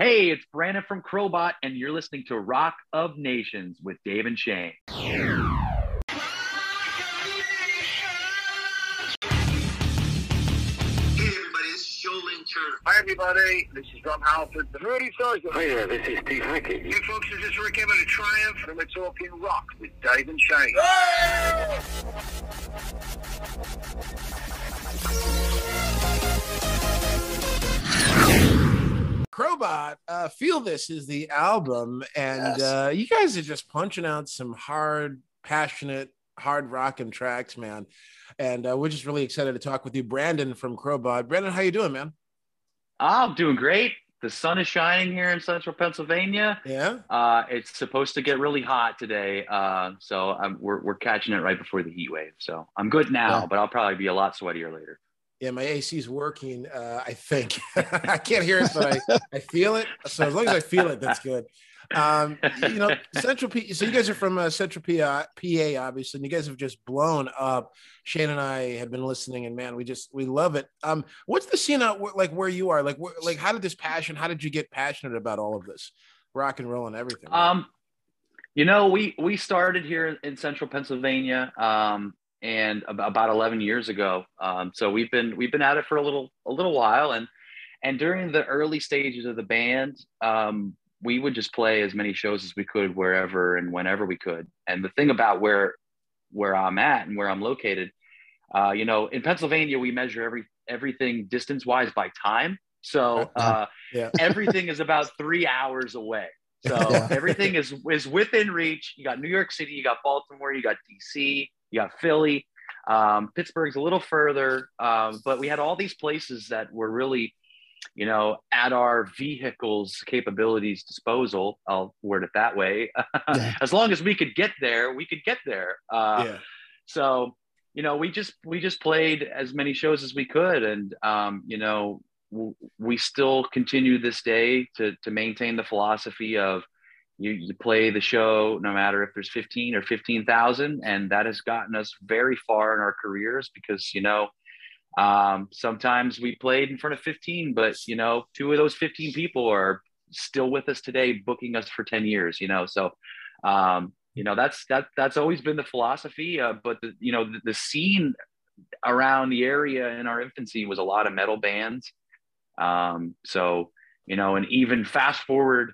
Hey, it's Brandon from Crobot, and you're listening to Rock of Nations with Dave and Shane. Hey, everybody, this is Hi, everybody. This is Rob Halford. The Rudy Sarzo. Hi there, this is Steve Hackett. You folks, this is Rick Emmett of Triumph, and we're talking rock with Dave and Shane. Crobot, uh, Feel This is the album, and Yes. uh, you guys are just punching out some hard, passionate, hard rocking tracks, man. And uh, we're just really excited to talk with you, Brandon from Crobot. Brandon, how you doing, man? I'm doing great. The sun is shining here in central Pennsylvania. Yeah. Uh, it's supposed to get really hot today, uh, so I'm, we're, we're catching it right before the heat wave. So I'm good now, Yeah. but I'll probably be a lot sweatier later. Yeah, my AC is working. Uh, I think I can't hear it, but I, I feel it. So as long as I feel it, that's good. Um, you know, Central P. So you guys are from uh, Central PA, PA, obviously, and you guys have just blown up. Shane and I have been listening, and man, we just we love it. Um, what's the scene out wh- like where you are? Like, wh- like how did this passion? How did you get passionate about all of this, rock and roll and everything? Um, you know, we we started here in central Pennsylvania, um, and about 11 years ago. Um, so we've been we've been at it for a little a little while, and and during the early stages of the band, um, we would just play as many shows as we could wherever and whenever we could. And the thing about where where I'm at and where I'm located, uh, you know, in Pennsylvania, we measure every everything distance wise by time. So uh, yeah. everything is about three hours away. So Yeah. everything is is within reach. You got New York City, you got Baltimore, you got DC, you got Philly. Um, Pittsburgh's a little further, um, but we had all these places that were really, you know, at our vehicles' capabilities disposal. I'll word it that way. Yeah. as long as we could get there, we could get there. Uh, yeah. so you know we just we just played as many shows as we could and um, you know w- we still continue this day to to maintain the philosophy of you you play the show no matter if there's 15 or 15,000 and that has gotten us very far in our careers because you know um, sometimes we played in front of 15 but you know two of those 15 people are still with us today booking us for 10 years you know? So um, you know that's that that's always been the philosophy uh, but the, you know the, the scene around the area in our infancy was a lot of metal bands. Um, so you know and even fast forward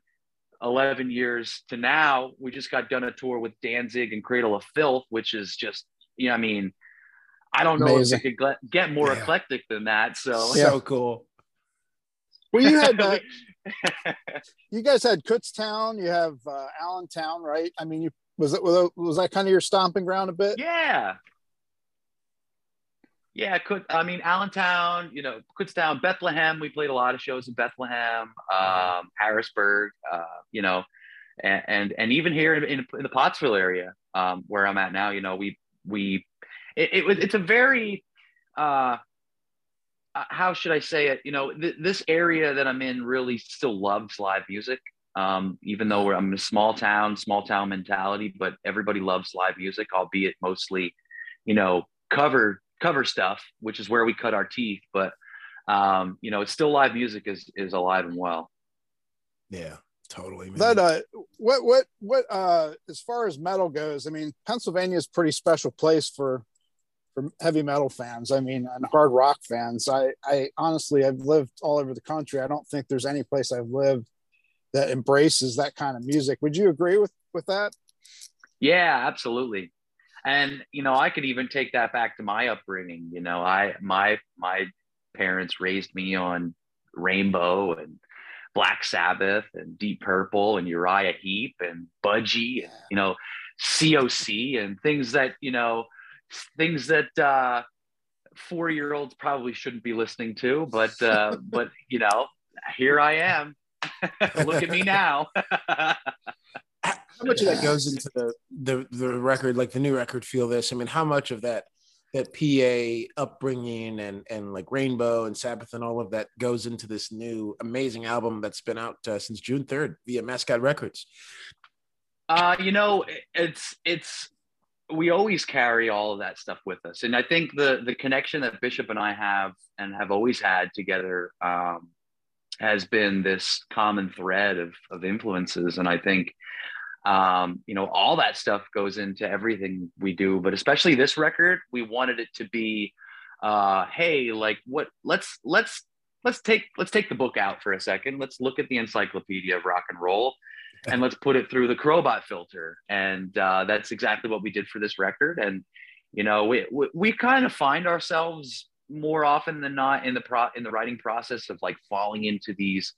11 years to now we just got done a tour with danzig and cradle of filth which is just you know i mean i don't know Amazing. if you could get more Yeah. eclectic than that so Yeah. So cool. Well, you had uh, you guys had Kutztown, you have uh, Allentown, right? I mean, you was it was was that kind of your stomping ground a bit? Yeah. Yeah, could I mean Allentown, you know, Kutztown, Bethlehem. We played a lot of shows in Bethlehem, um, Harrisburg, uh, you know, and, and and even here in, in, in the Pottsville area, um, where I'm at now, you know, we we it, it was it's a very uh, uh, how should I say it? You know, th- this area that I'm in really still loves live music. Um, even though we're, I'm in a small town, small town mentality, but everybody loves live music, albeit mostly, you know, cover cover stuff, which is where we cut our teeth. But um, you know, it's still live music is is alive and well. Yeah. Totally. Man. That uh, what what what uh, as far as metal goes, I mean, Pennsylvania is a pretty special place for for heavy metal fans. I mean, and hard rock fans. I I honestly, I've lived all over the country. I don't think there's any place I've lived that embraces that kind of music. Would you agree with with that? Yeah, absolutely. And you know, I could even take that back to my upbringing. You know, I my my parents raised me on Rainbow and Black Sabbath and Deep Purple and Uriah Heep and Budgie and you know COC and things that you know things that uh, four year olds probably shouldn't be listening to. But uh, but you know, here I am. Look at me now. how much of that goes into the, the the record like the new record feel this? I mean how much of that that pa upbringing and and like rainbow and sabbath and all of that goes into this new amazing album that's been out uh, since june 3rd via mascot records? Uh, you know, it's it's we always carry all of that stuff with us, and I think the the connection that Bishop and I have and have always had together, um, has been this common thread of, of influences. And I think, um, you know, all that stuff goes into everything we do, but especially this record, we wanted it to be, uh, Hey, like what, let's, let's, let's take, let's take the book out for a second. Let's look at the encyclopedia of rock and roll and let's put it through the Crobot filter. And, uh, that's exactly what we did for this record. And, you know, we, we, we kind of find ourselves more often than not in the pro in the writing process of like falling into these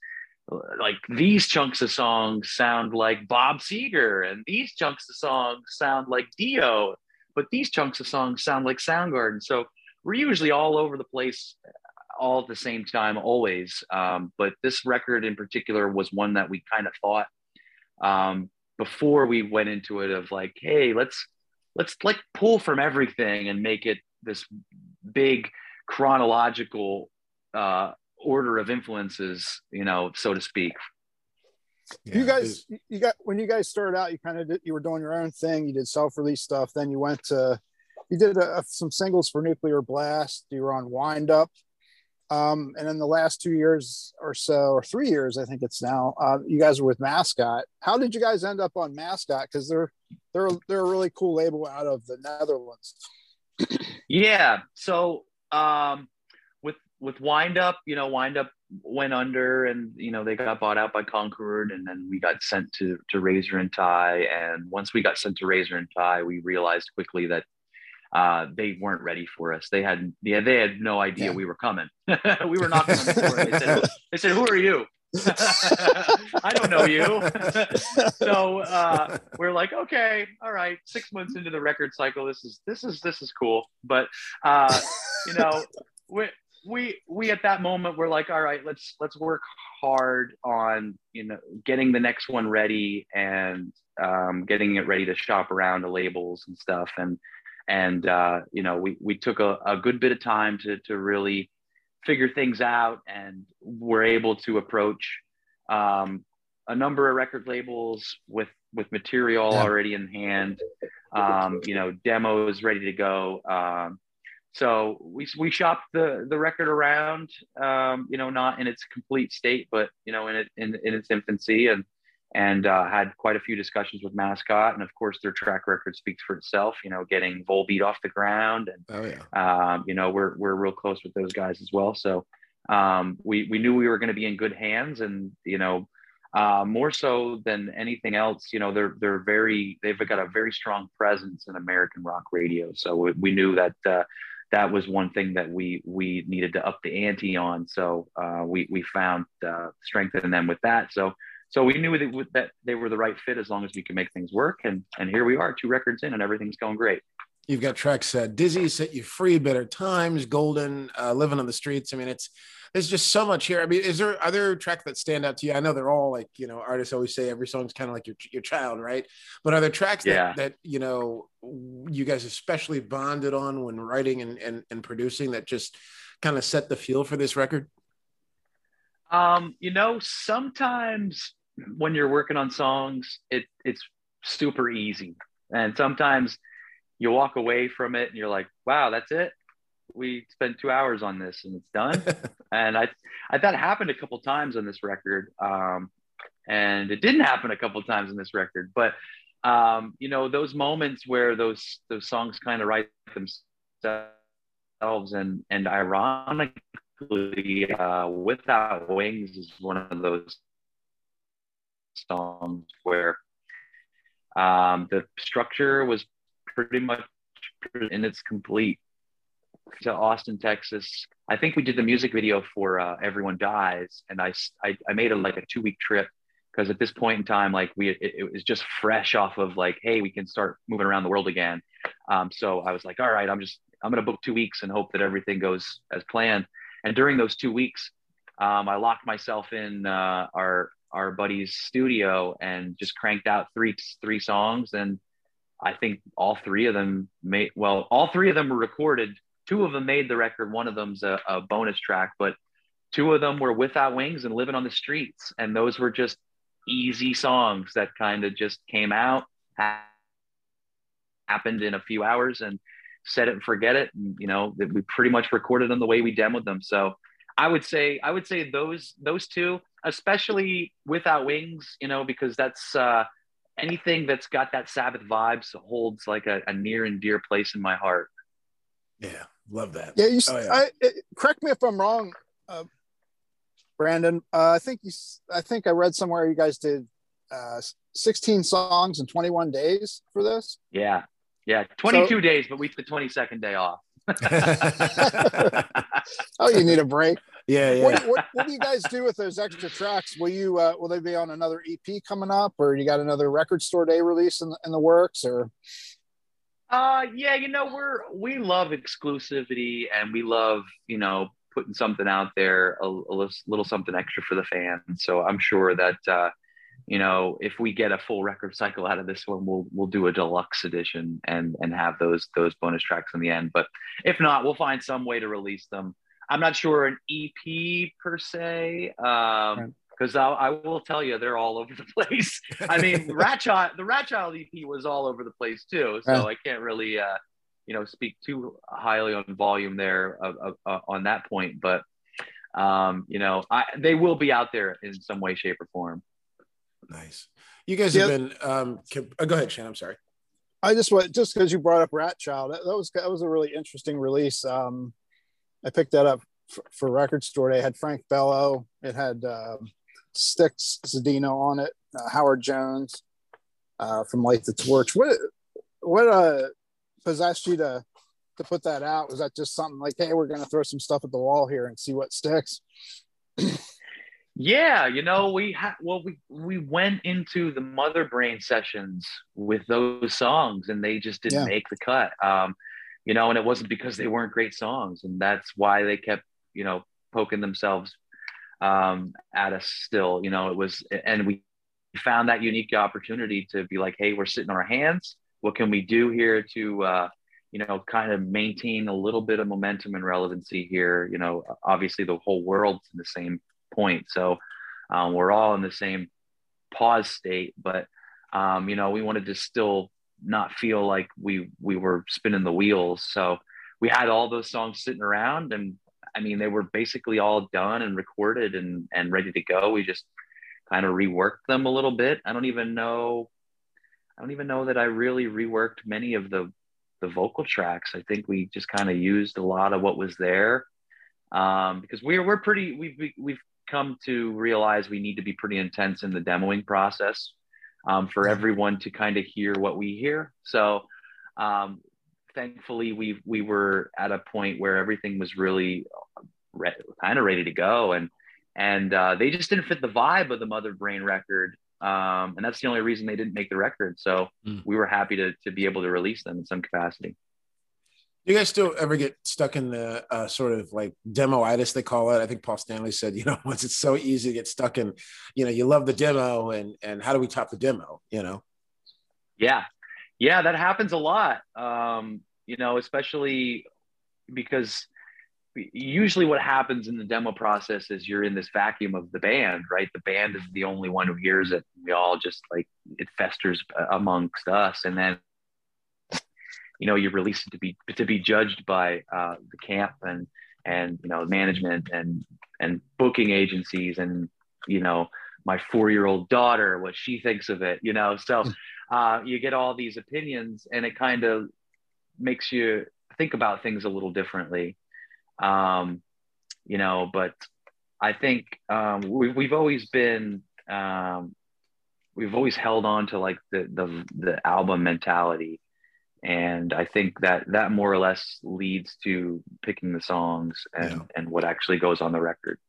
like these chunks of songs sound like Bob Seger and these chunks of songs sound like Dio, but these chunks of songs sound like Soundgarden. So we're usually all over the place all at the same time always. Um, but this record in particular was one that we kind of thought um, before we went into it of like, hey, let's let's like pull from everything and make it this big chronological uh, order of influences, you know, so to speak. Yeah, you guys, you got when you guys started out, you kind of did, you were doing your own thing. You did self-release stuff. Then you went to, you did a, some singles for Nuclear Blast. You were on Wind Up, um, and in the last two years or so, or three years, I think it's now, uh, you guys were with Mascot. How did you guys end up on Mascot? Because they're they're they're a really cool label out of the Netherlands. yeah. So um, with Wind Up, you know, Wind Up went under, and you know they got bought out by Concord, and then we got sent to to Razor and Tie. And once we got sent to Razor and Tie, we realized quickly that uh, they weren't ready for us. They had yeah, they had no idea yeah. we were coming. we were knocking on the door. They said, they said, "Who are you?" I don't know you. so uh, we're like, okay, all right. Six months into the record cycle, this is this is this is cool. But uh, you know, we we we at that moment we're like, all right, let's let's work hard on you know getting the next one ready and um, getting it ready to shop around the labels and stuff. And and uh, you know, we we took a, a good bit of time to to really figure things out and we're able to approach um, a number of record labels with with material already in hand. Um, you know demos ready to go. Um, so we, we shopped the the record around um, you know not in its complete state but you know in it in, in its infancy and and uh, had quite a few discussions with Mascot, and of course their track record speaks for itself. You know, getting Volbeat off the ground, and oh, yeah. um, you know we're we're real close with those guys as well. So um, we we knew we were going to be in good hands, and you know uh, more so than anything else, you know they're they're very they've got a very strong presence in American rock radio. So we, we knew that. Uh, that was one thing that we we needed to up the ante on. So uh, we we found uh, strength in them with that. So so we knew that, that they were the right fit as long as we could make things work. And and here we are, two records in, and everything's going great. You've got tracks uh, "Dizzy," "Set You Free," "Better Times," "Golden," uh, "Living on the Streets." I mean, it's there's just so much here. I mean, is there other tracks that stand out to you? I know they're all like you know artists always say every song's kind of like your your child, right? But are there tracks yeah. that, that you know you guys especially bonded on when writing and and, and producing that just kind of set the feel for this record? Um, you know, sometimes when you're working on songs, it it's super easy. And sometimes you walk away from it and you're like, wow, that's it. We spent two hours on this and it's done. and I, I that happened a couple times on this record. Um, and it didn't happen a couple times on this record, but um, you know, those moments where those those songs kind of write themselves and and ironically, uh, Without Wings is one of those songs where um, the structure was pretty much and its complete to Austin, Texas. I think we did the music video for uh, Everyone Dies, and I, I, I made a like a two week trip because at this point in time, like we it, it, was just fresh off of like, hey, we can start moving around the world again. Um, so I was like, all right, I'm just I'm gonna book two weeks and hope that everything goes as planned. And during those two weeks, um, I locked myself in uh, our our buddy's studio and just cranked out three three songs and I think all three of them made well all three of them were recorded. Two of them made the record. One of them's a, a bonus track but two of them were without wings and living on the streets. And those were just easy songs that kind of just came out happened in a few hours and set it and forget it. And you know we pretty much recorded them the way we demoed them. So I would say I would say those those two, especially without wings, you know, because that's uh, anything that's got that Sabbath vibes holds like a, a near and dear place in my heart. Yeah, love that. Yeah, you. Oh, yeah. I, it, correct me if I'm wrong, uh, Brandon. Uh, I think you. I think I read somewhere you guys did uh, 16 songs in 21 days for this. Yeah, yeah, 22 so, days, but we took the 22nd day off. oh, you need a break. Yeah, yeah. What, what, what, do you guys do with those extra tracks? Will you uh, will they be on another EP coming up, or you got another record store day release in, in the works, or? Uh, yeah, you know we're we love exclusivity and we love you know putting something out there a, a little something extra for the fans. So I'm sure that uh, you know, if we get a full record cycle out of this one, we'll we'll do a deluxe edition and and have those those bonus tracks in the end. But if not, we'll find some way to release them. I'm not sure an EP per se, um, because I, I will tell you they're all over the place. I mean, Rat Child, the Rat Child EP was all over the place too, so I can't really, uh, you know, speak too highly on volume there of, of, uh, on that point. But um, you know, I, they will be out there in some way, shape, or form. Nice. You guys have been. Um, oh, go ahead, Shane. I'm sorry. I just want just because you brought up Rat Child, that, that, was that was a really interesting release. Um, I picked that up for, for Record Store Day. It had Frank Bello. It had uh, Stix Zadinia on it. Uh, Howard Jones uh, from Light the Torch. What what uh, possessed you to to put that out? Was that just something like, hey, we're going to throw some stuff at the wall here and see what sticks? Yeah, you know, we had well, we we went into the Mother Brain sessions with those songs, and they just didn't yeah. make the cut. Um, you know, and it wasn't because they weren't great songs, and that's why they kept, you know, poking themselves um, at us. Still, you know, it was, and we found that unique opportunity to be like, hey, we're sitting on our hands. What can we do here to, uh, you know, kind of maintain a little bit of momentum and relevancy here? You know, obviously the whole world's in the same point. So um, we're all in the same pause state, but um, you know, we wanted to still not feel like we we were spinning the wheels. So we had all those songs sitting around, and I mean, they were basically all done and recorded and and ready to go. We just kind of reworked them a little bit. I don't even know. I don't even know that I really reworked many of the the vocal tracks. I think we just kind of used a lot of what was there um, because we're we're pretty we've we've come to realize we need to be pretty intense in the demoing process um, for everyone to kind of hear what we hear. So um, thankfully we we were at a point where everything was really re- kind of ready to go and and uh, they just didn't fit the vibe of the mother brain record um, and that's the only reason they didn't make the record so mm. we were happy to, to be able to release them in some capacity you guys still ever get stuck in the uh, sort of like demoitis they call it? I think Paul Stanley said, you know, once it's so easy to get stuck in, you know, you love the demo and and how do we top the demo? You know? Yeah, yeah, that happens a lot. Um, you know, especially because usually what happens in the demo process is you're in this vacuum of the band, right? The band is the only one who hears it. We all just like it festers amongst us, and then you know you're it to be to be judged by uh, the camp and and you know management and and booking agencies and you know my four year old daughter what she thinks of it you know? So hmm. uh, you get all these opinions and it kind of makes you think about things a little differently. Um, you know but i think um, we, we've always been um, we've always held on to like the the, the album mentality and i think that that more or less leads to picking the songs and yeah. and what actually goes on the record.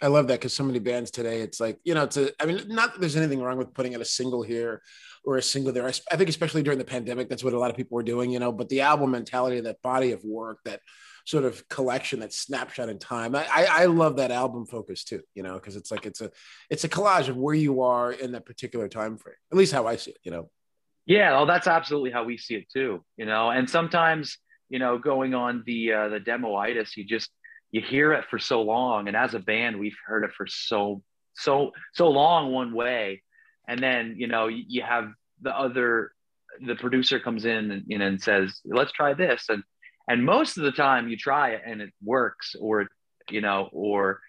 I love that because so many bands today it's like you know it's a i mean not that there's anything wrong with putting out a single here or a single there. I think especially during the pandemic that's what a lot of people were doing you know but the album mentality that body of work that sort of collection that snapshot in time i i, I love that album focus too you know because it's like it's a it's a collage of where you are in that particular time frame at least how i see it you know yeah, well, that's absolutely how we see it too. You know, and sometimes you know, going on the uh, the demoitis, you just you hear it for so long, and as a band, we've heard it for so so so long one way, and then you know you have the other the producer comes in and you know and says let's try this and and most of the time you try it and it works or you know, or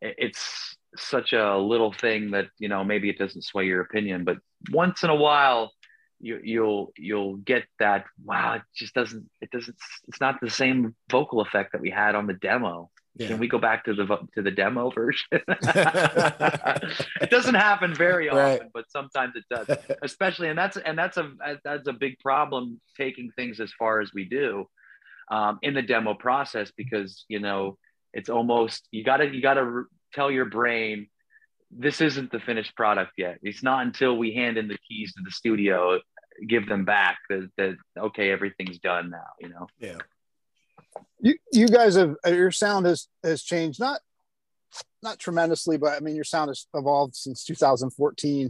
it's such a little thing that you know maybe it doesn't sway your opinion, but once in a while you, you'll you'll get that wow it just doesn't it doesn't it's not the same vocal effect that we had on the demo yeah. Can we go back to the to the demo version? it doesn't happen very often, right. but sometimes it does. Especially, and that's and that's a that's a big problem taking things as far as we do um, in the demo process because you know it's almost you gotta you gotta tell your brain this isn't the finished product yet. It's not until we hand in the keys to the studio, give them back that, that okay, everything's done now. You know. Yeah you you guys have uh, your sound has has changed not not tremendously, but I mean your sound has evolved since 2014.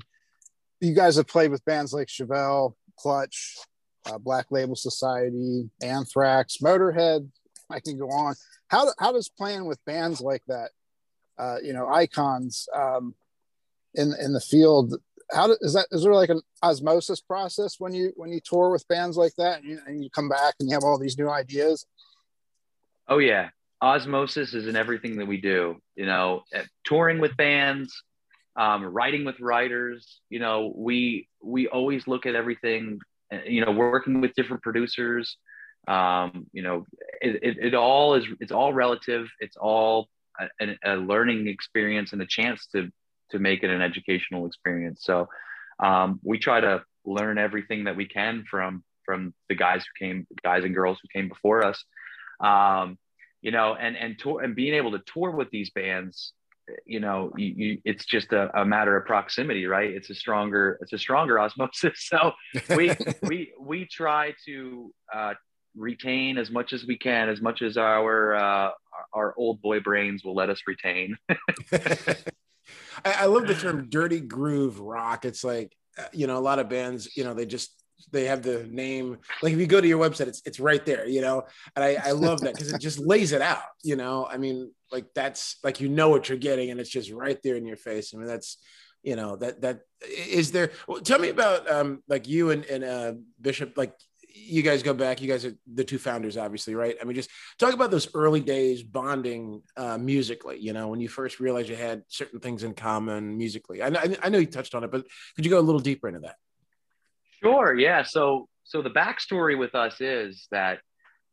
You guys have played with bands like Chevelle, Clutch, uh, Black Label Society, Anthrax, Motorhead. I can go on. How how does playing with bands like that, uh, you know, icons um, in in the field? How do, is that? Is there like an osmosis process when you when you tour with bands like that, and you, and you come back and you have all these new ideas? Oh yeah, osmosis is in everything that we do. You know, touring with bands, um, writing with writers. You know, we we always look at everything. Uh, you know, working with different producers. Um, you know, it, it, it all is it's all relative. It's all a, a, learning experience and a chance to to make it an educational experience. So um, we try to learn everything that we can from from the guys who came, guys and girls who came before us um, you know, and and tour and being able to tour with these bands, you know, you, you, it's just a, a, matter of proximity, right? It's a stronger it's a stronger osmosis. So we we we try to uh, retain as much as we can, as much as our uh, our old boy brains will let us retain. I, I love the term dirty groove rock. It's like uh, you know a lot of bands you know they just they have the name like if you go to your website it's it's right there you know and i i love that because it just lays it out you know i mean like that's like you know what you're getting and it's just right there in your face i mean that's you know that that is there well, tell me about um like you and, and uh bishop like you guys go back you guys are the two founders obviously right i mean just talk about those early days bonding uh musically you know when you first realized you had certain things in common musically i, I, know you touched on it but could you go a little deeper into that Sure. Yeah. So so the backstory with us is that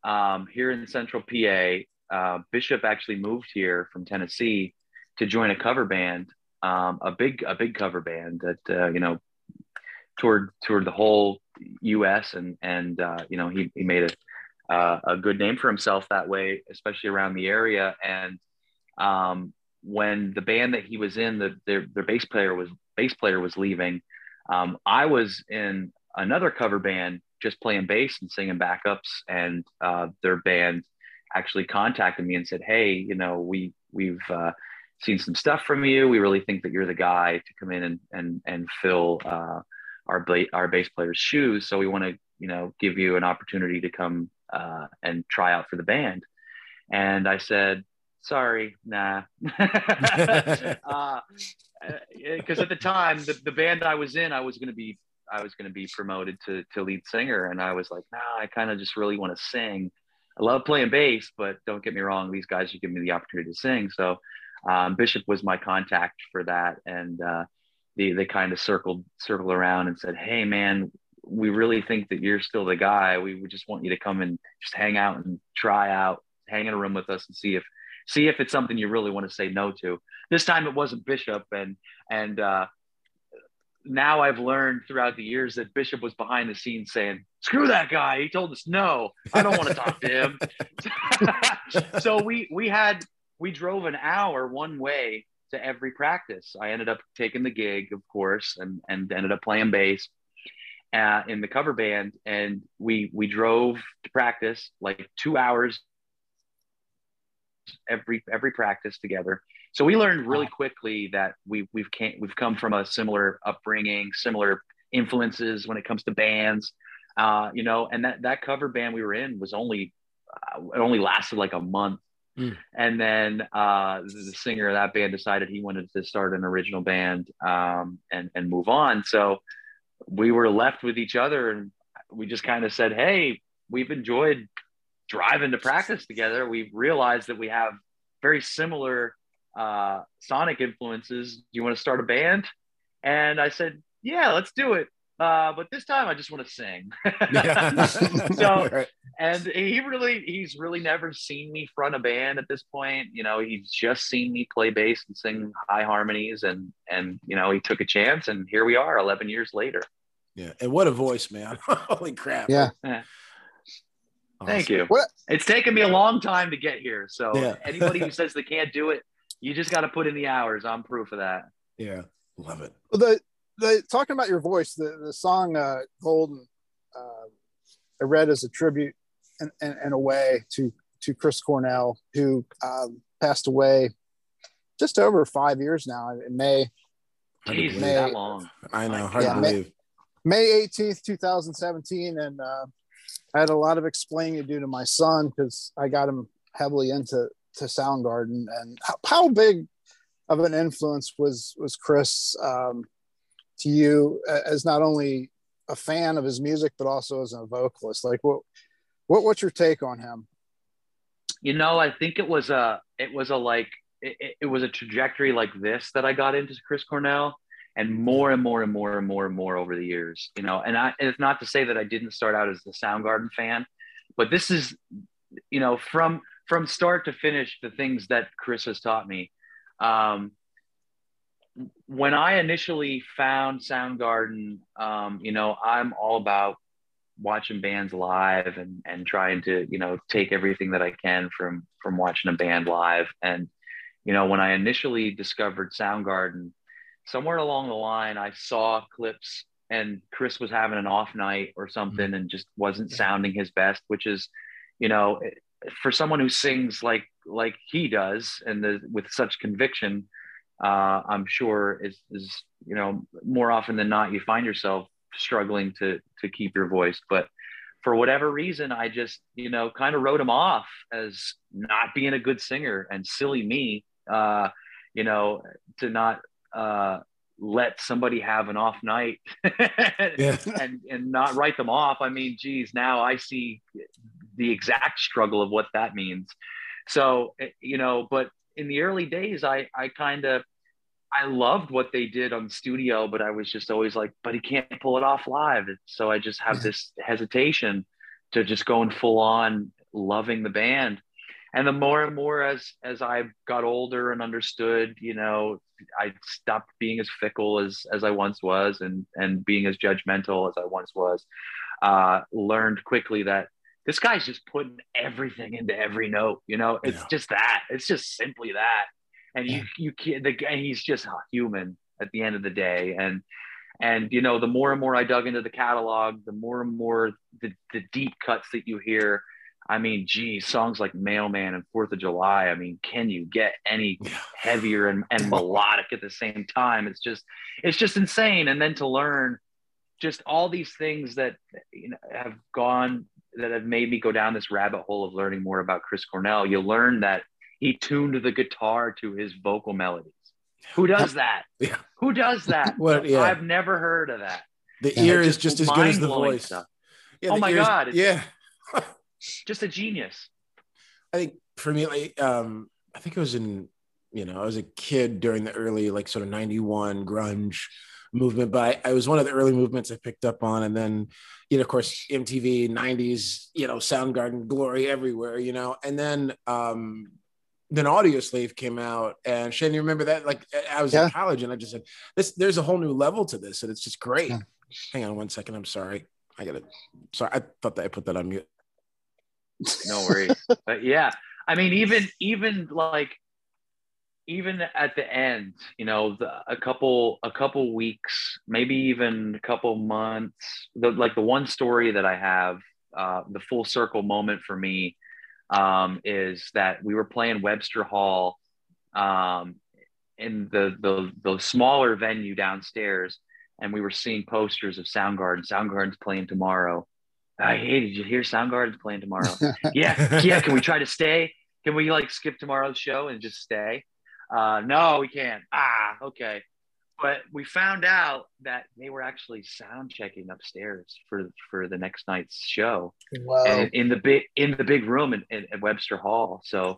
um, here in Central PA, uh, Bishop actually moved here from Tennessee to join a cover band, um, a big a big cover band that uh, you know toured toured the whole U.S. and and uh, you know he he made a uh, a good name for himself that way, especially around the area. And um, when the band that he was in, the their, their bass player was bass player was leaving. Um, I was in another cover band just playing bass and singing backups and uh, their band actually contacted me and said hey you know we we've uh, seen some stuff from you we really think that you're the guy to come in and and and fill uh, our ba- our bass player's shoes so we want to you know give you an opportunity to come uh, and try out for the band and i said sorry nah because uh, uh, at the time the, the band i was in i was going to be I was going to be promoted to, to lead singer. And I was like, nah, I kind of just really want to sing. I love playing bass, but don't get me wrong, these guys should give me the opportunity to sing. So um, Bishop was my contact for that. And uh, they, they kind of circled, circled around and said, hey, man, we really think that you're still the guy. We would just want you to come and just hang out and try out, hang in a room with us and see if see if it's something you really want to say no to. This time it wasn't Bishop and and uh, now I've learned throughout the years that Bishop was behind the scenes saying, "Screw that guy. He told us no. I don't want to talk to him." so we we had we drove an hour one way to every practice. I ended up taking the gig, of course, and and ended up playing bass uh, in the cover band, and we we drove to practice like two hours every every practice together so we learned really quickly that we we've came, we've come from a similar upbringing, similar influences when it comes to bands, uh, you know. And that that cover band we were in was only uh, it only lasted like a month, mm. and then uh, the, singer of that band decided he wanted to start an original band um, and and move on. So we were left with each other, and we just kind of said, "Hey, we've enjoyed driving to practice together. We've realized that we have very similar uh, sonic influences. Do you want to start a band? And I said, yeah, let's do it. Uh, but this time I just want to sing. so, Right. and he really, he's really never seen me front a band at this point. You know, he's just seen me play bass and sing high harmonies, and and you know, he took a chance, and here we are, eleven years later. yeah, and what a voice, man! Holy crap! Yeah. Thank Awesome. you. What- It's taken me a long time to get here. So Yeah. anybody who says they can't do it, you just got to put in the hours. I'm proof of that. Yeah, love it. Well, the the talking about your voice, the the song uh, "Golden," uh, I read as a tribute in, in, in a way to to Chris Cornell, who um, passed away just over five years now in May Hard to Jesus, believe. that long. I know, hard Yeah, to man. believe. May eighteenth, two thousand seventeen, and uh, I had a lot of explaining to do to my son because I got him heavily into to Soundgarden, and how, how big of an influence was was Chris um, to you as not only a fan of his music but also as a vocalist? Like, what what what's your take on him? You know, I think it was a, it was a like, it, it- it was a trajectory like this that I got into Chris Cornell, and more and more and more and more and more over the years. You know, and I, and it's not to say that I didn't start out as a Soundgarden fan, but this is, you know, from from start to finish, the things that Chris has taught me. Um, when I initially found Soundgarden, um, you know, I'm all about watching bands live and and trying to you know take everything that I can from from watching a band live. And you know, when I initially discovered Soundgarden, somewhere along the line, I saw clips and Chris was having an off night or something and just wasn't sounding his best, which is, you know, for someone who sings like like he does and the, with such conviction, uh, I'm sure is is you know more often than not you find yourself struggling to to keep your voice. But for whatever reason, I just you know kind of wrote him off as not being a good singer and silly me, uh, you know, to not uh, let somebody have an off night Yeah. and and not write them off. I mean, geez, now I see the exact struggle of what that means. So eh, you know, but in the early days, I I kind of I loved what they did on the studio, but I was just always like, but he can't pull it off live. So I just have this hesitation to just going full on loving the band. And the more and more as as I got older and understood, you know, I stopped being as fickle as as I once was and and being as judgmental as I once was. Uh, learned quickly that this guy's just putting everything into every note. You know, it's Yeah. just that. It's just simply that. And you you can't. The guy he's just human at the end of the day. And and you know, the more and more I dug into the catalog, the more and more the the deep cuts that you hear. I mean, geez, songs like Mailman and Fourth of July. I mean, can you get any heavier and, and melodic at the same time? It's just, it's just insane. And then to learn just all these things that you know have gone that have made me go down this rabbit hole of learning more about Chris Cornell. You learn that he tuned the guitar to his vocal melodies. Who does that? Yeah. Who does that? What? Yeah. I've never heard of that. The Yeah, ear is just as good as the voice. stuff. Yeah, Oh the my ear's- God, it's- Yeah. Just a genius. I think for me, like, um, I think it was in, you know, I was a kid during the early, like, sort of 91 grunge movement, but I, I was one of the early movements I picked up on. And then, you know, of course, MTV, 90s, you know, Soundgarden, glory everywhere, you know, and then, um, then Audioslave came out, and Shane, you remember that? Like, I was Yeah. in college, and I just said, "This, there's a whole new level to this, and it's just great." Yeah. Hang on one second. I'm sorry. I got it. Sorry, I thought that I put that on mute. no worries but yeah i mean even even like even at the end you know the, a couple a couple weeks maybe even a couple months the, like the one story that i have uh, the full circle moment for me um, is that we were playing webster hall um, in the, the the smaller venue downstairs and we were seeing posters of soundgarden soundgarden's playing tomorrow uh, hey, did you hear Soundgarden's playing tomorrow? yeah, yeah. Can we try to stay? Can we like skip tomorrow's show and just stay? Uh, no, we can't. Ah, okay. But we found out that they were actually sound checking upstairs for for the next night's show Wow. and in the big in the big room in, in, at Webster Hall. So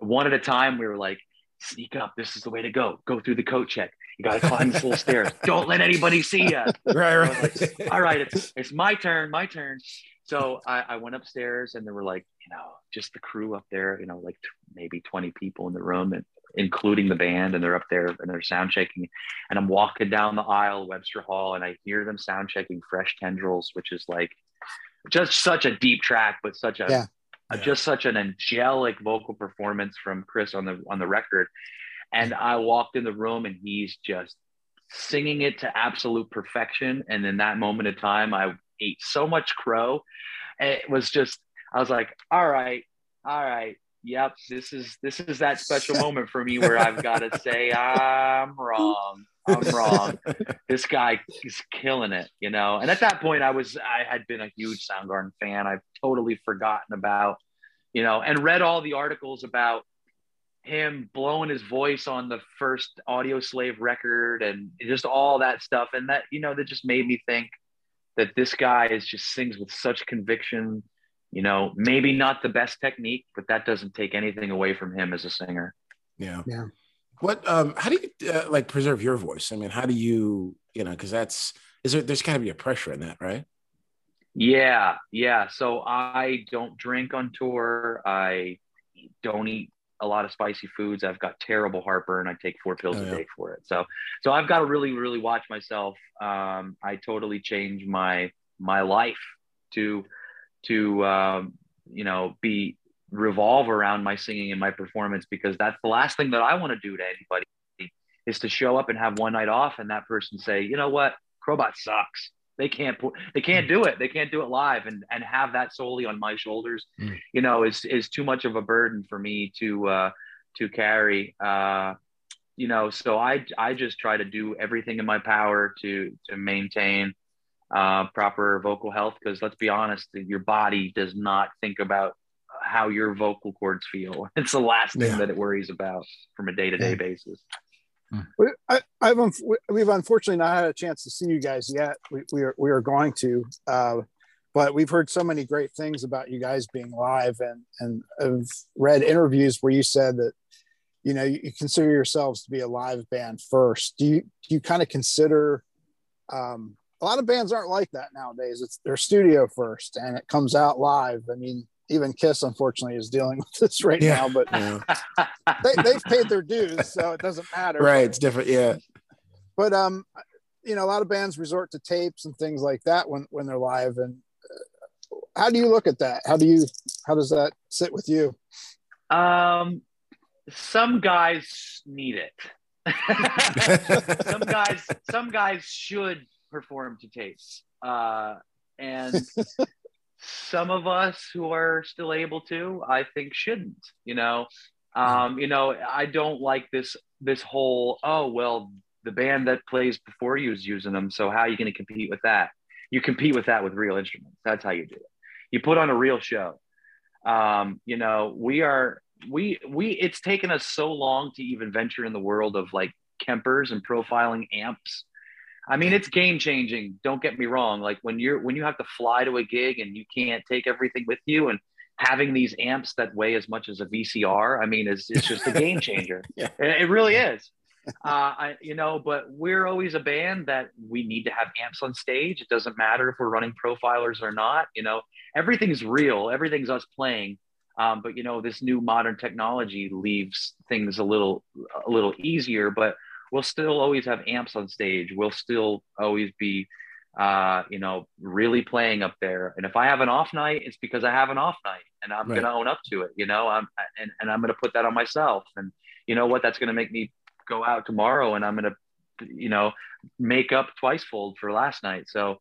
one at a time, we were like, sneak up. This is the way to go. Go through the coat check. You got to climb the little stairs. Don't let anybody see you. right, right. Like, All right, it's it's my turn, my turn. So I, I went upstairs, and there were like you know just the crew up there, you know, like t- maybe twenty people in the room, and including the band, and they're up there and they're sound checking. And I'm walking down the aisle, Webster Hall, and I hear them sound checking Fresh Tendrils, which is like just such a deep track, but such a Yeah. uh, Yeah. just such an angelic vocal performance from Chris on the on the record. And I walked in the room and he's just singing it to absolute perfection. And in that moment of time, I ate so much crow. It was just I was like, all right, all right. Yep, this is this is that special moment for me where I've got to say I'm wrong. I'm wrong this guy is killing it, you know. And at that point, I was I had been a huge Soundgarden fan. I've totally forgotten about, you know, and read all the articles about him blowing his voice on the first Audioslave record and just all that stuff. And that, you know, that just made me think that this guy is just sings with such conviction. You know, maybe not the best technique, but that doesn't take anything away from him as a singer. Yeah. Yeah. What um how do you uh, like preserve your voice? I mean, how do you, you know, cuz that's is there there's got to be a pressure in that, right? Yeah, yeah. So I don't drink on tour. I don't eat a lot of spicy foods. I've got terrible heartburn. I take four pills Oh, a yeah. day for it. So, so I've got to really, really watch myself. Um, I totally changed my my life to to um, you know be revolve around my singing and my performance because that's the last thing that I want to do to anybody is to show up and have one night off and that person say, you know what, Crobot sucks. They can't put, they can't do it. They can't do it live and and have that solely on my shoulders. Mm. You know, is is too much of a burden for me to uh, to carry. Uh, you know, so I I just try to do everything in my power to to maintain uh, proper vocal health because let's be honest, your body does not think about how your vocal cords feel. It's the last thing Yeah. that it worries about from a day to day basis. We- I, I've we've unfortunately not had a chance to see you guys yet. We, we are we are going to, uh, but we've heard so many great things about you guys being live, and and I've read interviews where you said that you know you, you consider yourselves to be a live band first. Do you do you kind of consider? Um, a lot of bands aren't like that nowadays. It's their studio first, and it comes out live. I mean, even Kiss unfortunately is dealing with this right Yeah. now, but Yeah. they, they've paid their dues, so it doesn't matter right, it's different. Yeah. but um you know a lot of bands resort to tapes and things like that when when they're live and uh, how do you look at that how do you how does that sit with you Um, some guys need it. some guys, some guys should perform to tapes, uh, and some of us who are still able to, I think, shouldn't. You know, um, you know, I don't like this this whole oh well, the band that plays before you is using them, so how are you going to compete with that? You compete with that with real instruments. That's how you do it. You put on a real show. Um, you know, we are we we it's taken us so long to even venture in the world of like Kempers and profiling amps. I mean, it's game changing. Don't get me wrong. Like when you're when you have to fly to a gig and you can't take everything with you, and having these amps that weigh as much as a VCR, I mean, it's it's just a game changer. Yeah. It, it really is. Uh, I, you know, but we're always a band that we need to have amps on stage. It doesn't matter if we're running profilers or not. You know, everything's real. Everything's us playing. Um, but you know, this new modern technology leaves things a little a little easier. But we'll still always have amps on stage. We'll still always be, uh, you know, really playing up there. And if I have an off night, it's because I have an off night, and I'm Right. gonna own up to it. You know, I'm and, and I'm gonna put that on myself. And you know what? That's gonna make me go out tomorrow, and I'm gonna, you know, make up twice fold for last night. So,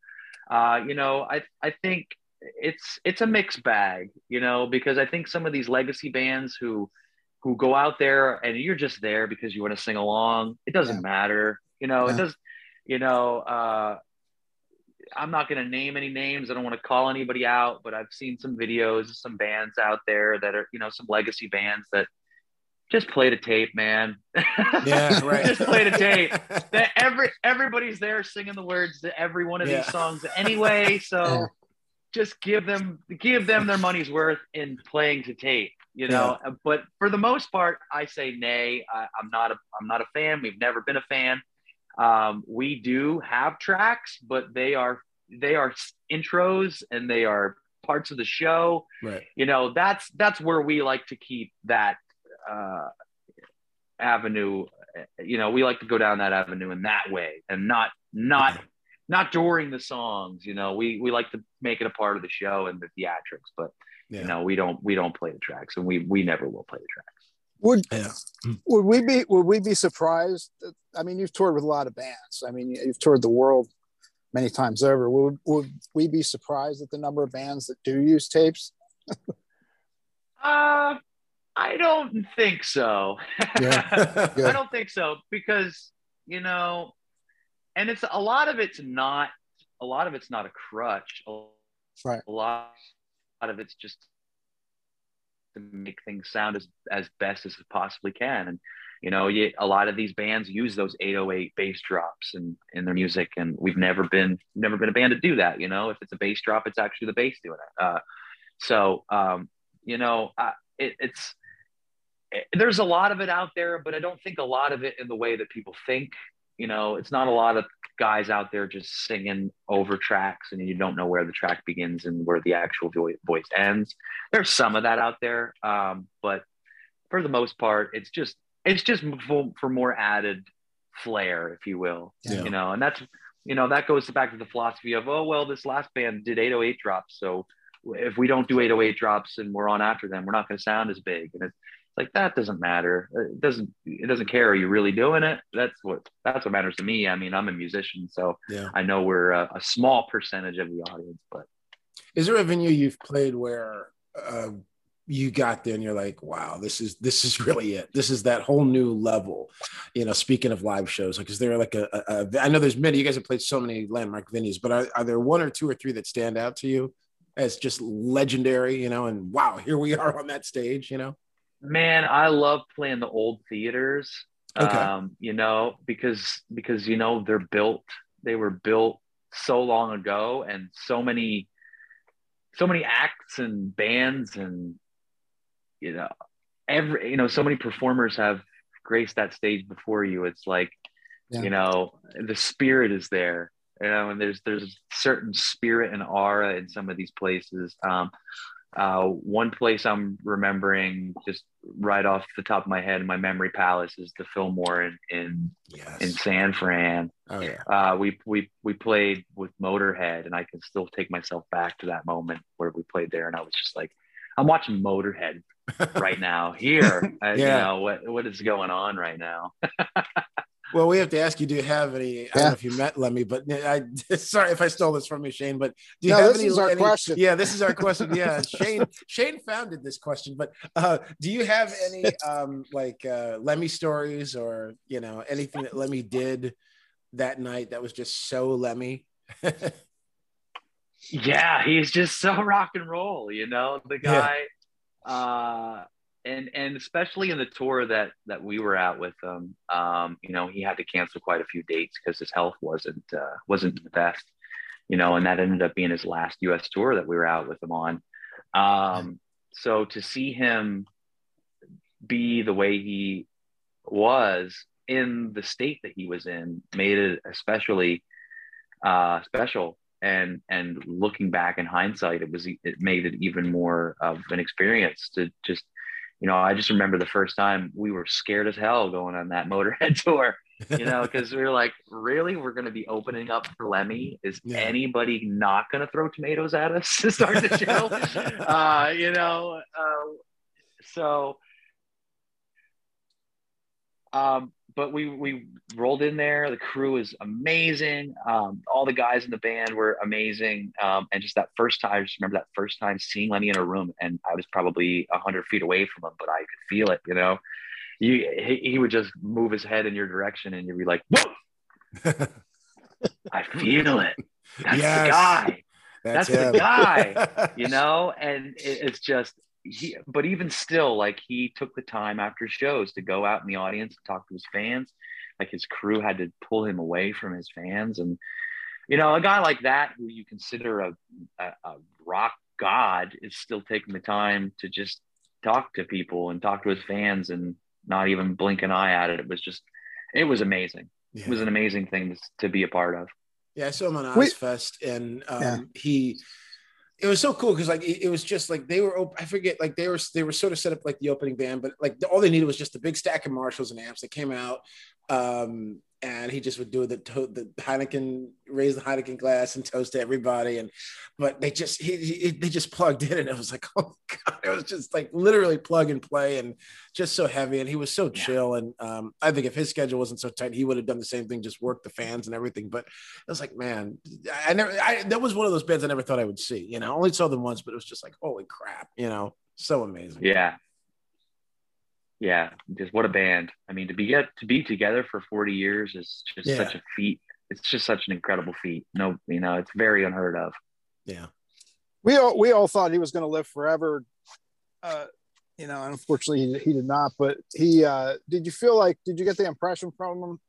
uh, you know, I I think it's it's a mixed bag, you know, because I think some of these legacy bands who who go out there and you're just there because you want to sing along. It doesn't Yeah. matter, you know. Yeah. It does, you know. Uh, I'm not going to name any names. I don't want to call anybody out, but I've seen some videos of some bands out there that are, you know, some legacy bands that just play the tape, man. Yeah, right. just play the tape. That every everybody's there singing the words to every one of Yeah. these songs anyway. So just give them give them their money's worth in playing to tape. You know. But for the most part, I say nay. I, I'm not a I'm not a fan. We've never been a fan. Um, we do have tracks, but they are they are intros and they are parts of the show. Right. You know, that's that's where we like to keep that uh, avenue. You know, we like to go down that avenue in that way, and not not not during the songs. You know, we we like to make it a part of the show and the theatrics, but Yeah. you know, we don't we don't play the tracks, and we we never will play the tracks. Would Yeah. would we be would we be surprised? That, I mean, you've toured with a lot of bands. I mean, you've toured the world many times over. Would would we be surprised at the number of bands that do use tapes? Uh, I don't think so. Yeah. I don't think so because you know, and it's a lot of it's not a lot of it's not a crutch. A Right. a lot, a lot of it's just to make things sound as as best as it possibly can. And you know, you, a lot of these bands use those 808 bass drops in in their music, and we've never been never been a band to do that. You know, if it's a bass drop, it's actually the bass doing it. Uh, so um, you know, it, it's it- there's a lot of it out there, but I don't think a lot of it in the way that people think. You know, it's not a lot of guys out there just singing over tracks and you don't know where the track begins and where the actual voice ends. There's some of that out there, um, but for the most part, it's just it's just for, for more added flair, if you will. Yeah. You know, and that's you know that goes back to the philosophy of oh well, this last band did 808 drops, so if we don't do 808 drops and we're on after them, we're not going to sound as big. And it's like that doesn't matter. It doesn't it doesn't care. Are you really doing it? That's what that's what matters to me. I mean, I'm a musician, so Yeah. I know we're a, a small percentage of the audience, but Is there a venue you've played where uh, you got there and you're like, wow, this is this is really it. This is that whole new level. You know, speaking of live shows, like, is there like a, a, a I know there's many. You guys have played so many landmark venues, but are, are there one or two or three that stand out to you as just legendary? You know, and wow, here we are on that stage. You know, man, I love playing the old theaters. Okay. Um, you know, because because you know they're built. They were built so long ago, and so many, so many acts and bands, and you know, every you know, so many performers have graced that stage before you. It's like, Yeah. you know, the spirit is there. You know, and there's there's a certain spirit and aura in some of these places. Um, uh, one place I'm remembering just right off the top of my head in my memory palace is the Fillmore in in, yes. in San Fran. oh yeah. Uh, we we we played with Motorhead, and I can still take myself back to that moment where we played there, and I was just like, I'm watching Motorhead right now here. Uh, You Yeah. know what what is going on right now? Well, we have to ask you. Do you have any? I don't know if you met Lemmy, but I sorry if I stole this from you, Shane. But do you No, have this any? is our any- question. Yeah, this is our question. Yeah, Shane. Shane founded this question, but uh, do you have any um, like uh, Lemmy stories or you know anything that Lemmy did that night that was just so Lemmy? yeah he's just so rock and roll you know the Yeah. guy uh and and especially in the tour that that we were at with him um you know he had to cancel quite a few dates because his health wasn't uh wasn't the best you know and that ended up being his last us tour that we were out with him on. Um so to see him be the way he was in the state that he was in made it especially uh special. And and looking back in hindsight it was it made it even more of an experience to just you know i just remember the first time we were scared as hell going on that motorhead tour you know because we were like really? We're going to be opening up for lemmy? Is Yeah. anybody not going to throw tomatoes at us to start the show? Uh you know uh, so um but we we rolled in there. The crew was amazing. Um, all the guys in the band were amazing. Um, and just that first time, I just remember that first time seeing Lemmy in a room, and I was probably a hundred feet away from him, but I could feel it. You know, you he, he would just move his head in your direction, and you'd be like, "Whoa, I feel it. That's Yes. the guy." That's the guy, you know and it, it's just he but even still like he took the time after shows to go out in the audience and talk to his fans like his crew had to pull him away from his fans and you know a guy like that who you consider a, a, a rock god is still taking the time to just talk to people and talk to his fans and not even blink an eye at it. It was just, it was amazing. Yeah. It was an amazing thing to, to be a part of. Yeah, I saw him on We- Ozzfest, and um, Yeah. he. It was so cool because like it, it was just like they were. op- I forget like they were they were sort of set up like the opening band, but like all they needed was just a big stack of Marshalls and amps that came out, um, and he just would do the to- the Heineken raise the Heineken glass and toast to everybody, and but they just he, he they just plugged in, and it was like oh god, it was just like literally plug and play, and just so heavy, and he was so Yeah. chill, and um, I think if his schedule wasn't so tight, he would have done the same thing, just work the fans and everything, but. I was like, man, I never. I that was one of those bands I never thought I would see. You know, I only saw them once, but it was just like, holy crap! You know, so amazing. Yeah. Yeah. Just what a band. I mean, to be get to be together for 40 years is just Yeah. such a feat. It's just such an incredible feat. No, you know, it's very unheard of. Yeah. we all we all thought he was going to live forever. Uh, you know, unfortunately, he, he did not. But he uh, did. You feel like? Did you get the impression from him,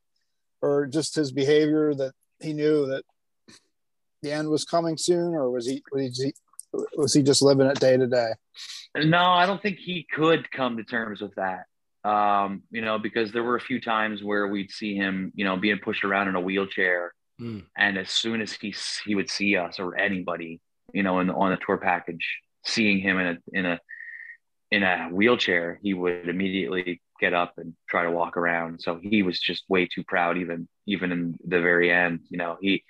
or just his behavior that he knew that the end was coming soon, or was he was he was he just living it day to day? No, I don't think he could come to terms with that. Um, you know, because there were a few times where we'd see him, you know, being pushed around in a wheelchair, Mm. and as soon as he he would see us or anybody, you know, in on the tour package, seeing him in a in a in a wheelchair, he would immediately get up and try to walk around. So he was just way too proud, even even in the very end. You know, he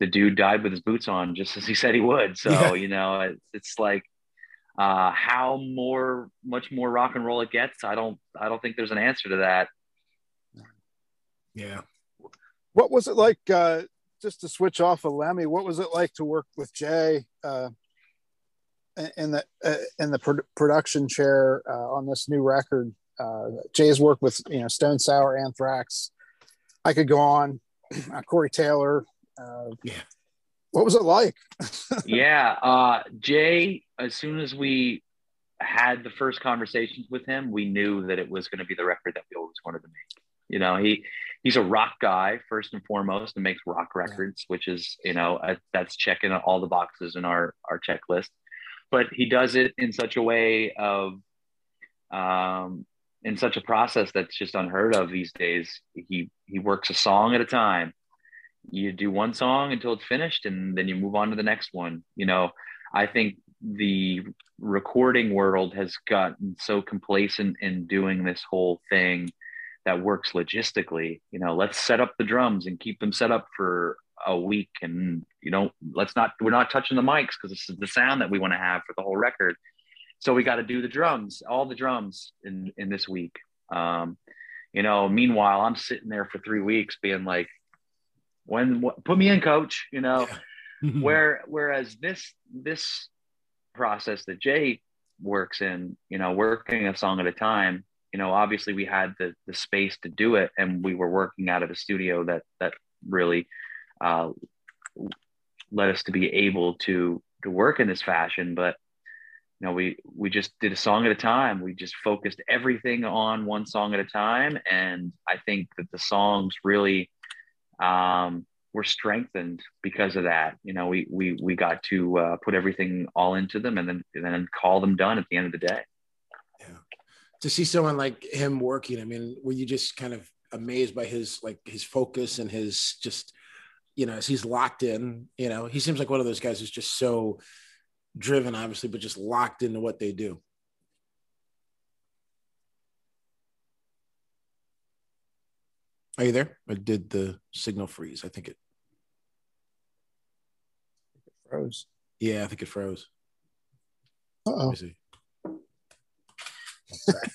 the dude died with his boots on, just as he said he would. So Yeah. you know, it, it's like uh, how more much more rock and roll it gets. I don't I don't think there's an answer to that. Yeah. What was it like? Uh, just to switch off of Lemmy, what was it like to work with Jay uh, in- in the uh, in the pro- production chair uh, on this new record? Uh, Jay's worked with you know Stone Sour, Anthrax. I could go on. Uh, Corey Taylor. Uh, Yeah. What was it like? yeah, uh, Jay. As soon as we had the first conversations with him, we knew that it was going to be the record that we always wanted to make. You know, he he's a rock guy first and foremost, and makes rock records, which is you know uh, that's checking all the boxes in our our checklist. But he does it in such a way of, um, in such a process that's just unheard of these days. He he works a song at a time. You do one song until it's finished, and then you move on to the next one. You know, I think the recording world has gotten so complacent in doing this whole thing that works logistically. You know, let's set up the drums and keep them set up for a week, and you know, let's not we're not touching the mics because this is the sound that we want to have for the whole record. So we got to do the drums, all the drums in in this week. Um, you know, meanwhile, I'm sitting there for three weeks being like, when wh- put me in, coach. You know, Yeah. where whereas this this process that Jay works in, you know, working a song at a time, you know, obviously we had the the space to do it, and we were working out of a studio that that really uh, led us to be able to to work in this fashion. But you know, we we just did a song at a time. We just focused everything on one song at a time, and I think that the songs really um, were strengthened because of that. You know, we we we got to uh, put everything all into them, and then and then call them done at the end of the day. Yeah. to see someone like him working, I mean, were you just kind of amazed by his like his focus and his just, you know, as he's locked in, you know, he seems like one of those guys who's just so driven, obviously, but just locked into what they do. Are you there? Or did the signal freeze? I think it, Froze. yeah, I think it froze. Let Uh-oh. me see.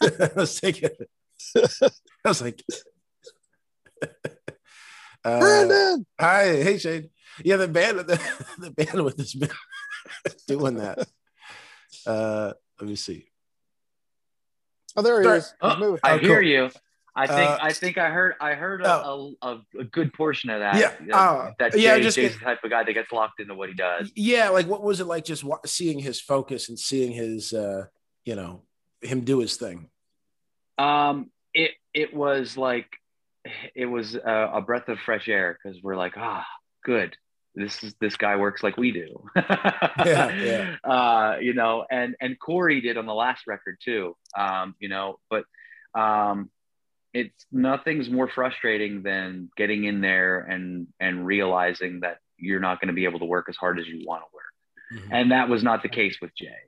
I was thinking, I was like, uh, Brandon. hi, hey Shane. Yeah, the band, the, the bandwidth has been doing that. Uh, let me see. Oh, there he Sorry. is. Oh. I Oh, hear cool. you. I think Uh, I think I heard I heard a, a, a, a good portion of that. Yeah, that, uh, that yeah, Jay, just Jay's the type of guy that gets locked into what he does. Yeah, like what was it like just seeing his focus and seeing his, uh, you know, him do his thing? Um, it it was like it was a, a breath of fresh air because we're like, ah, good. this is this guy works like we do. Yeah, yeah. Uh, you know, and and Corey did on the last record too. Um, you know, but um, it's nothing's more frustrating than getting in there and and realizing that you're not going to be able to work as hard as you want to work. Mhm. And that was not the case with Jay.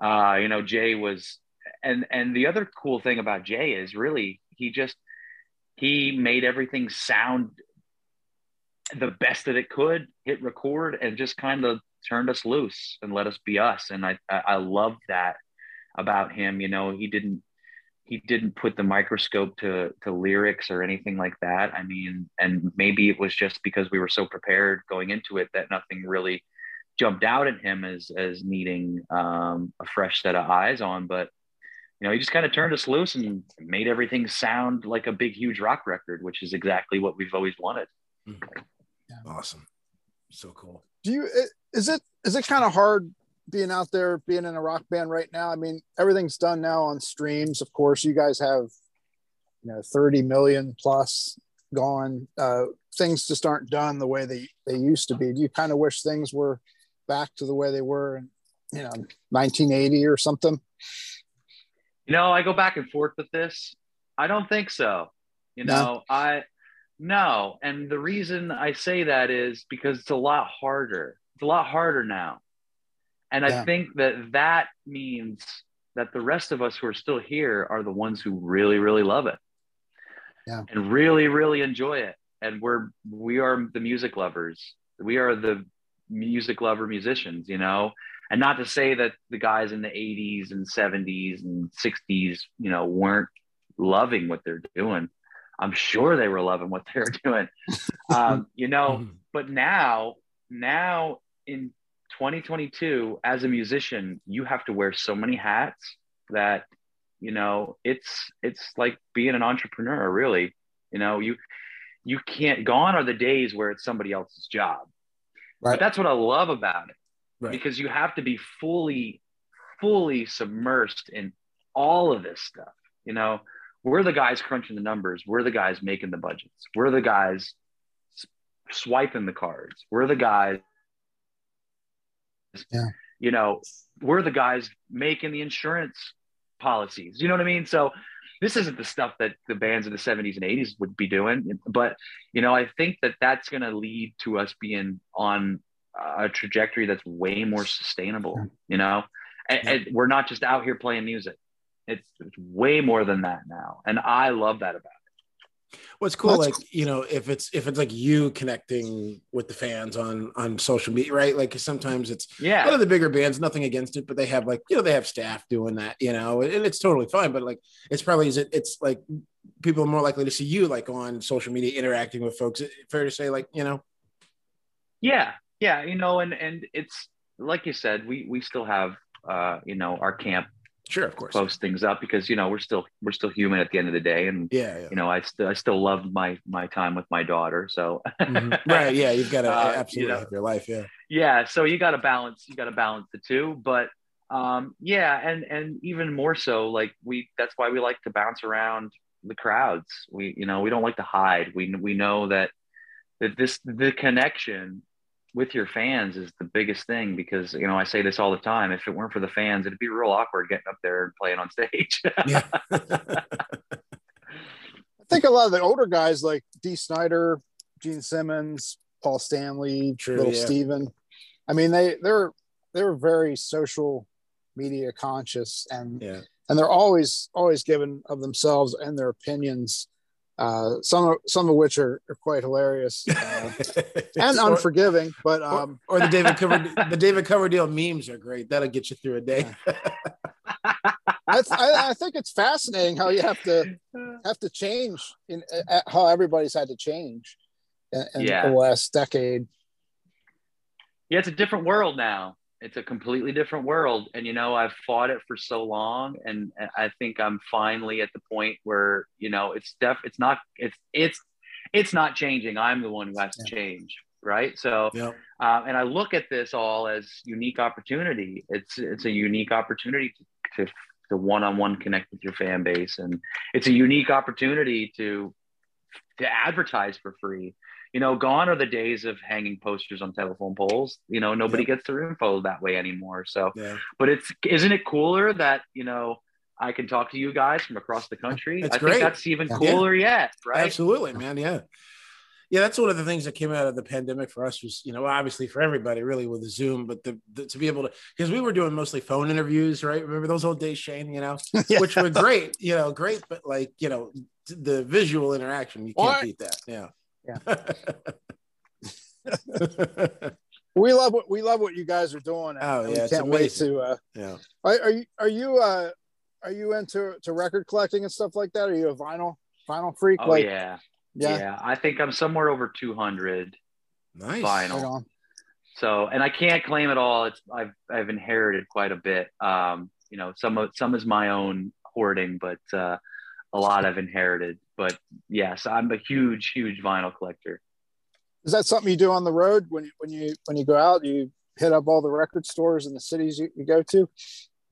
Uh, you know, Jay was, and and the other cool thing about Jay is really he just he made everything sound the best that it could. Hit record and just kind of turned us loose and let us be us. And I I, I love that about him. You know, he didn't he didn't put the microscope to to lyrics or anything like that. I mean, and maybe it was just because we were so prepared going into it that nothing really jumped out at him as as needing um, a fresh set of eyes on. But you know, he just kind of turned us loose and made everything sound like a big, huge rock record, which is exactly what we've always wanted. Awesome. So cool. do you is it is it kind of hard being out there being in a rock band right now i mean everything's done now on streams of course you guys have you know 30 million plus gone uh things just aren't done the way they they used to be do you kind of wish things were back to the way they were in you know 1980 or something You know, I go back and forth with this. I don't think so. You No? know, I no, and the reason I say that is because it's a lot harder. It's a lot harder now, and Yeah. I think that that means that the rest of us who are still here are the ones who really, really love it, Yeah. and really, really enjoy it. And we're we are the music lovers. We are the music lover musicians. You know, and not to say that the guys in the 80s and 70s and 60s you know weren't loving what they're doing i'm sure they were loving what they were doing um, you know Mhm. but now now in 2022 as a musician you have to wear so many hats that you know it's it's like being an entrepreneur really. You know you you can't gone are the days where it's somebody else's job. Right. but that's what i love about it Right. because you have to be fully fully submersed in all of this stuff. You know we're the guys crunching the numbers. We're the guys making the budgets. We're the guys swiping the cards. We're the guys Yeah. you know we're the guys making the insurance policies. You know what i mean? So this isn't the stuff that the bands of the 70s and 80s would be doing but you know i think that that's going to lead to us being on a trajectory that's way more sustainable you know? And, Yeah. and we're not just out here playing music. It's, it's way more than that now and i love that about What's cool, That's like you know, if it's if it's like you connecting with the fans on on social media, right? Like sometimes it's yeah One of the bigger bands, nothing against it, but they have like you know they have staff doing that, you know, and it's totally fine. But like it's probably is it it's like people are more likely to see you like on social media interacting with folks. Fair to say, like you know, yeah yeah you know and and it's like you said we we still have uh you know our camp sure, of course, post things up because you know we're still we're still human at the end of the day and yeah, yeah. you know i still i still love my my time with my daughter so Mhm. right, yeah, you've got to Uh, you absolutely know. have your life, yeah, yeah so you got to balance you got to balance the two but um yeah and and even more so like we that's why we like to bounce around the crowds we you know we don't like to hide we we know that that this the connection with your fans is the biggest thing because you know I say this all the time if it weren't for the fans it'd be real awkward getting up there and playing on stage yeah, I think a lot of the older guys like Dee Snider, Gene Simmons, Paul Stanley, True, Little yeah. Steven. I mean, they they're they're very social media conscious and yeah. and they're always always giving of themselves and their opinions. Uh, some of some of which are, are quite hilarious uh, and Or- unforgiving, but or, um, or the David Cover the David Coverdale memes are great. That'll get you through a day. I, I, I think it's fascinating how you have to have to change in uh, how everybody's had to change in, in Yeah. the last decade. yeah, it's a different world now. It's a completely different world. And, you know, I've fought it for so long. And I think I'm finally at the point where, you know, it's def, it's not, it's, it's, it's not changing. I'm the one who has to change. Right. So, Yep. uh, and I look at this all as unique opportunity. It's, it's a unique opportunity to, to, to one-on-one connect with your fan base. And it's a unique opportunity to, to advertise for free you know, gone are the days of hanging posters on telephone poles. You know, nobody Yep. gets their info that way anymore. So, Yeah. but it's isn't it cooler that you know I can talk to you guys from across the country? That's I great. think that's even Yeah. cooler yet, right? Absolutely, man. Yeah. Yeah, that's one of the things that came out of the pandemic for us was, you know, obviously for everybody really with the Zoom, but the, the to be able to because we were doing mostly phone interviews, right? Remember those old days, Shane, you know, Yeah. which were great, you know, great, but like, you know, the visual interaction, you can't What? beat that. Yeah. Yeah. we love what we love what you guys are doing. Oh, yeah, it's can't wait to. Uh, yeah. are, are you are you uh are you into to record collecting and stuff like that? Are you a vinyl vinyl freak? Oh like yeah. yeah, yeah, I think I'm somewhere over 200 Nice. Vinyl. right on. so and i can't claim it all it's i've i've inherited quite a bit um you know some of some is my own hoarding but uh a lot i've inherited but yes i'm a huge huge vinyl collector Is that something you do on the road when you when you when you go out? You hit up all the record stores in the cities you, you go to.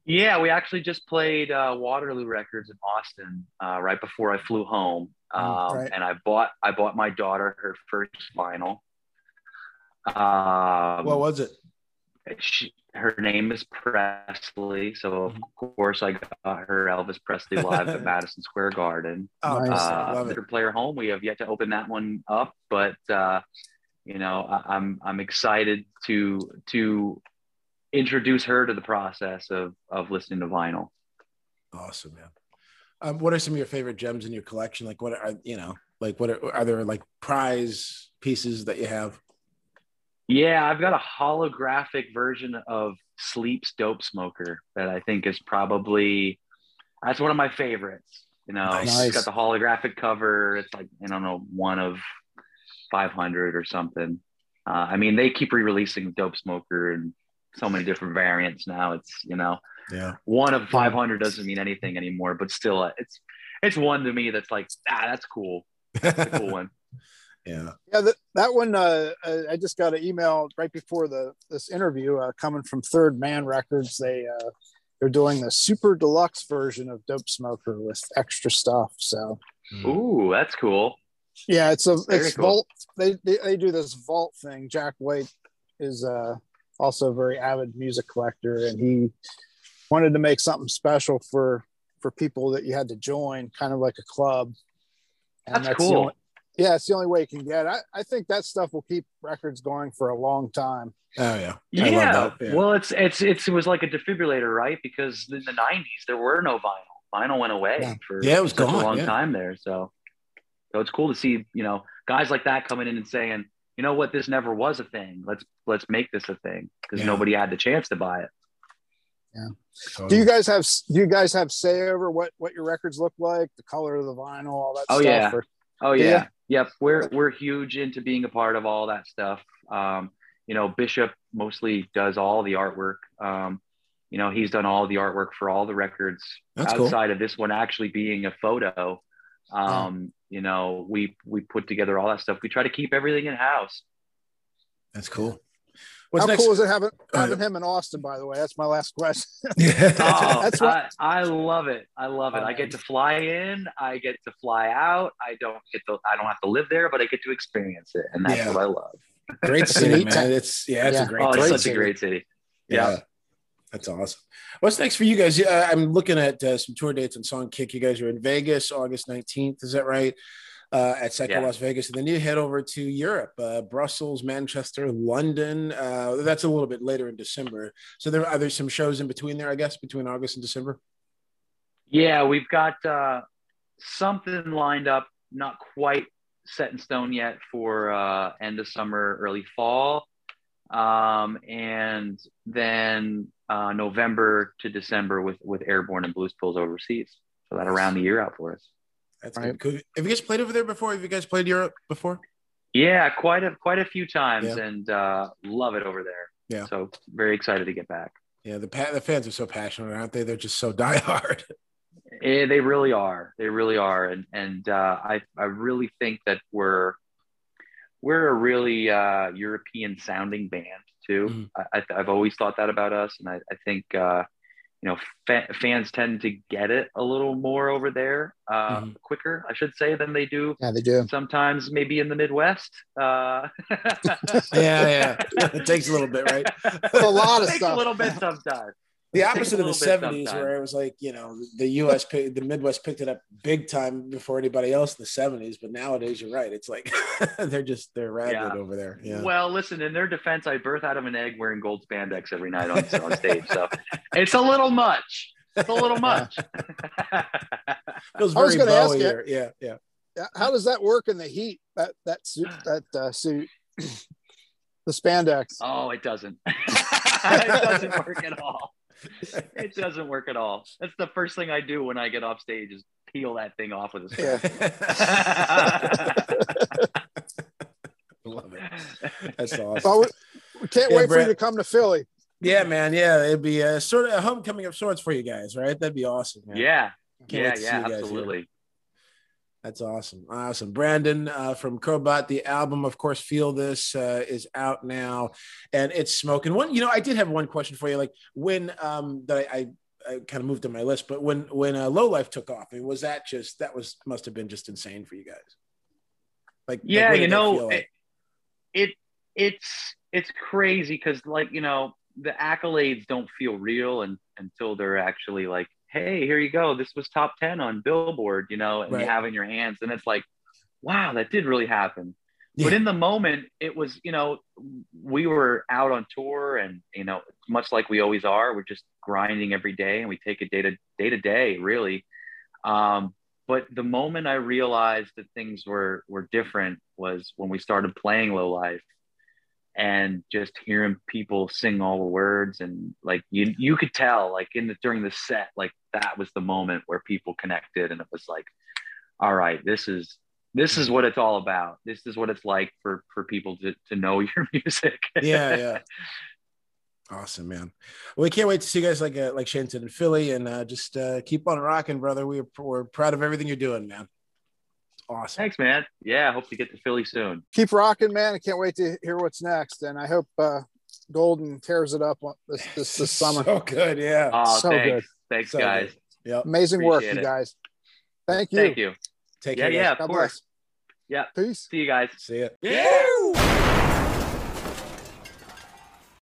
yeah we actually just played uh waterloo records in austin uh right before i flew home um Mm, right. and i bought i bought my daughter her first vinyl um What was it? she, her name is Presley, so of course I got her Elvis Presley live at Madison Square Garden. Oh, Nice. Uh, love it. Player home. We have yet to open that one up, but uh, you know I, I'm I'm excited to to introduce her to the process of of listening to vinyl. Awesome, man. Um, what are some of your favorite gems in your collection? Like, what are you know, like, what are, are there like prize pieces that you have? Yeah, I've got a holographic version of Sleep's Dope Smoker that I think is probably that's one of my favorites. You know, Nice. it's got the holographic cover. It's like I don't know, one of five hundred or something. Uh, I mean, they keep re-releasing Dope Smoker and so many different variants now. It's you know, Yeah. one of five hundred doesn't mean anything anymore, but still, uh, it's it's one to me that's like ah, that's cool. That's a cool one. Yeah. Yeah, that, that one. Uh, I just got an email right before the this interview uh, coming from Third Man Records. They uh, they're doing the super deluxe version of Dope Smoker with extra stuff. So Ooh, that's cool. yeah, it's a Very it's cool. vault. They, they they do this vault thing. Jack White is uh, also a very avid music collector, and he wanted to make something special for for people that you had to join, kind of like a club. And That's the cool. only- yeah, it's the only way you can get. I, I think that stuff will keep records going for a long time. Oh yeah. Yeah. Yeah. Well, it's, it's it's it was like a defibrillator, right? Because in the '90s there were no vinyl. Vinyl went away Yeah. for Yeah, it was such gone, a long yeah. time there. So, so it's cool to see you know guys like that coming in and saying, you know what, this never was a thing. Let's let's make this a thing because Yeah. nobody had the chance to buy it. Yeah. Do you guys have do you guys have say over what what your records look like, the color of the vinyl, all that Oh, stuff? yeah. Or- Oh Yeah. yeah. Yep. We're we're huge into being a part of all that stuff. Um, you know, Bishop mostly does all the artwork. Um, you know, he's done all the artwork for all the records That's cool. outside of this one actually being a photo. Um, you know, we we put together all that stuff. We try to keep everything in house. That's cool. What's How next? cool is it having Uh, having him in Austin? By the way, that's my last question. Yeah. Oh, That's what- I, I love it. I love it. I get to fly in. I get to fly out. I don't get to. I don't have to live there, but I get to experience it, and that's Yeah. what I love. great city, man. It's yeah, it's Yeah. a great. Oh, it's such city. a great city. Yeah. Yeah. That's awesome. What's next for you guys? Yeah, I'm looking at uh, some tour dates on Songkick. You guys are in Vegas, August 19th. Is that right? Uh, at Psycho Yeah. Las Vegas. And then you head over to Europe, uh, Brussels, Manchester, London. Uh, that's a little bit later in December. So there are there some shows in between there, I guess, between August and December? Yeah, we've got uh, something lined up, not quite set in stone yet for uh, end of summer, early fall. Um, and then uh, November to December with, with Airborne and Blues Pills overseas. So that around the year out for us. That's Right. good. Have you guys played over there before? Have you guys played Europe before? Yeah, quite a quite a few times, Yeah. and uh, love it over there. Yeah. So very excited to get back. Yeah, the pa- the fans are so passionate, aren't they? They're just so diehard. Eh, they really are. They really are, and and uh, I I really think that we're we're a really uh, European sounding band too. Mhm. I, I, I've always thought that about us, and I, I think uh, you know fa- fans tend to get it a little more over there uh, Mhm. quicker i should say than they do Yeah, they do. sometimes maybe in the midwest uh Yeah, yeah. it takes a little bit, right? A lot of takes stuff. a little bit sometimes The opposite of the '70s, sometimes. where it was like you know the U.S. pick, the Midwest picked it up big time before anybody else in the '70s. But nowadays, you're right. It's like they're just they're rabid Yeah. over there. Yeah. Well, listen, in their defense, I birth out of an egg wearing gold spandex every night on, on stage. So it's a little much. It's a little much. Feels I was gonna ask you- Yeah, yeah. Yeah, How does that work in the heat? That that suit, that uh, suit, the spandex. oh, it doesn't. it doesn't work at all. It doesn't work at all. That's the first thing I do when I get off stage is peel that thing off with a spoon. Love it. That's awesome. Well, we, we can't Yeah, wait for you to come to Philly. Yeah, man. Yeah, it'd be a sort of a homecoming of sorts for you guys, right? That'd be awesome. Man. yeah, Can't yeah, yeah, you guys here. That's awesome. Awesome. Brandon uh, from Crobot, the album, of course, Feel This uh, is out now and it's smoking. One, you know, I did have one question for you. Like when um, that I, I, I kind of moved on my list, but when when uh, Low Life took off, I mean, was that just that was must have been just insane for you guys? Like, like, yeah did you know like? it, it it's it's crazy because like you know the accolades don't feel real and until they're actually like hey here you go. This was top 10 on billboard you know and Right. you have in your hands. And it's like wow that did really happen. But in the moment it was you know we were out on tour and you know much like we always are we're just grinding every day and we take it day to day to day really. Um, but the moment i realized that things were were different was when we started playing low life and just hearing people sing all the words and like you you could tell like in the during the set like that was the moment where people connected and it was like all right this is this is what it's all about this is what it's like for for people to, to know your music yeah, yeah. Awesome, man. Well, we can't wait to see you guys like uh, like Shenton and Philly, and uh, just uh, keep on rocking, brother. We're we're proud of everything you're doing, man. Awesome. thanks man yeah i hope to get to philly soon Keep rocking, man. I can't wait to hear what's next. And I hope uh, Golden tears it up this this, this summer. So good, yeah. oh So thanks good. thanks So guys good. Yep. Amazing work, Appreciate you guys. Thank you. thank you Take yeah care. yeah guys. of God course bless. yeah Peace. see you guys See ya.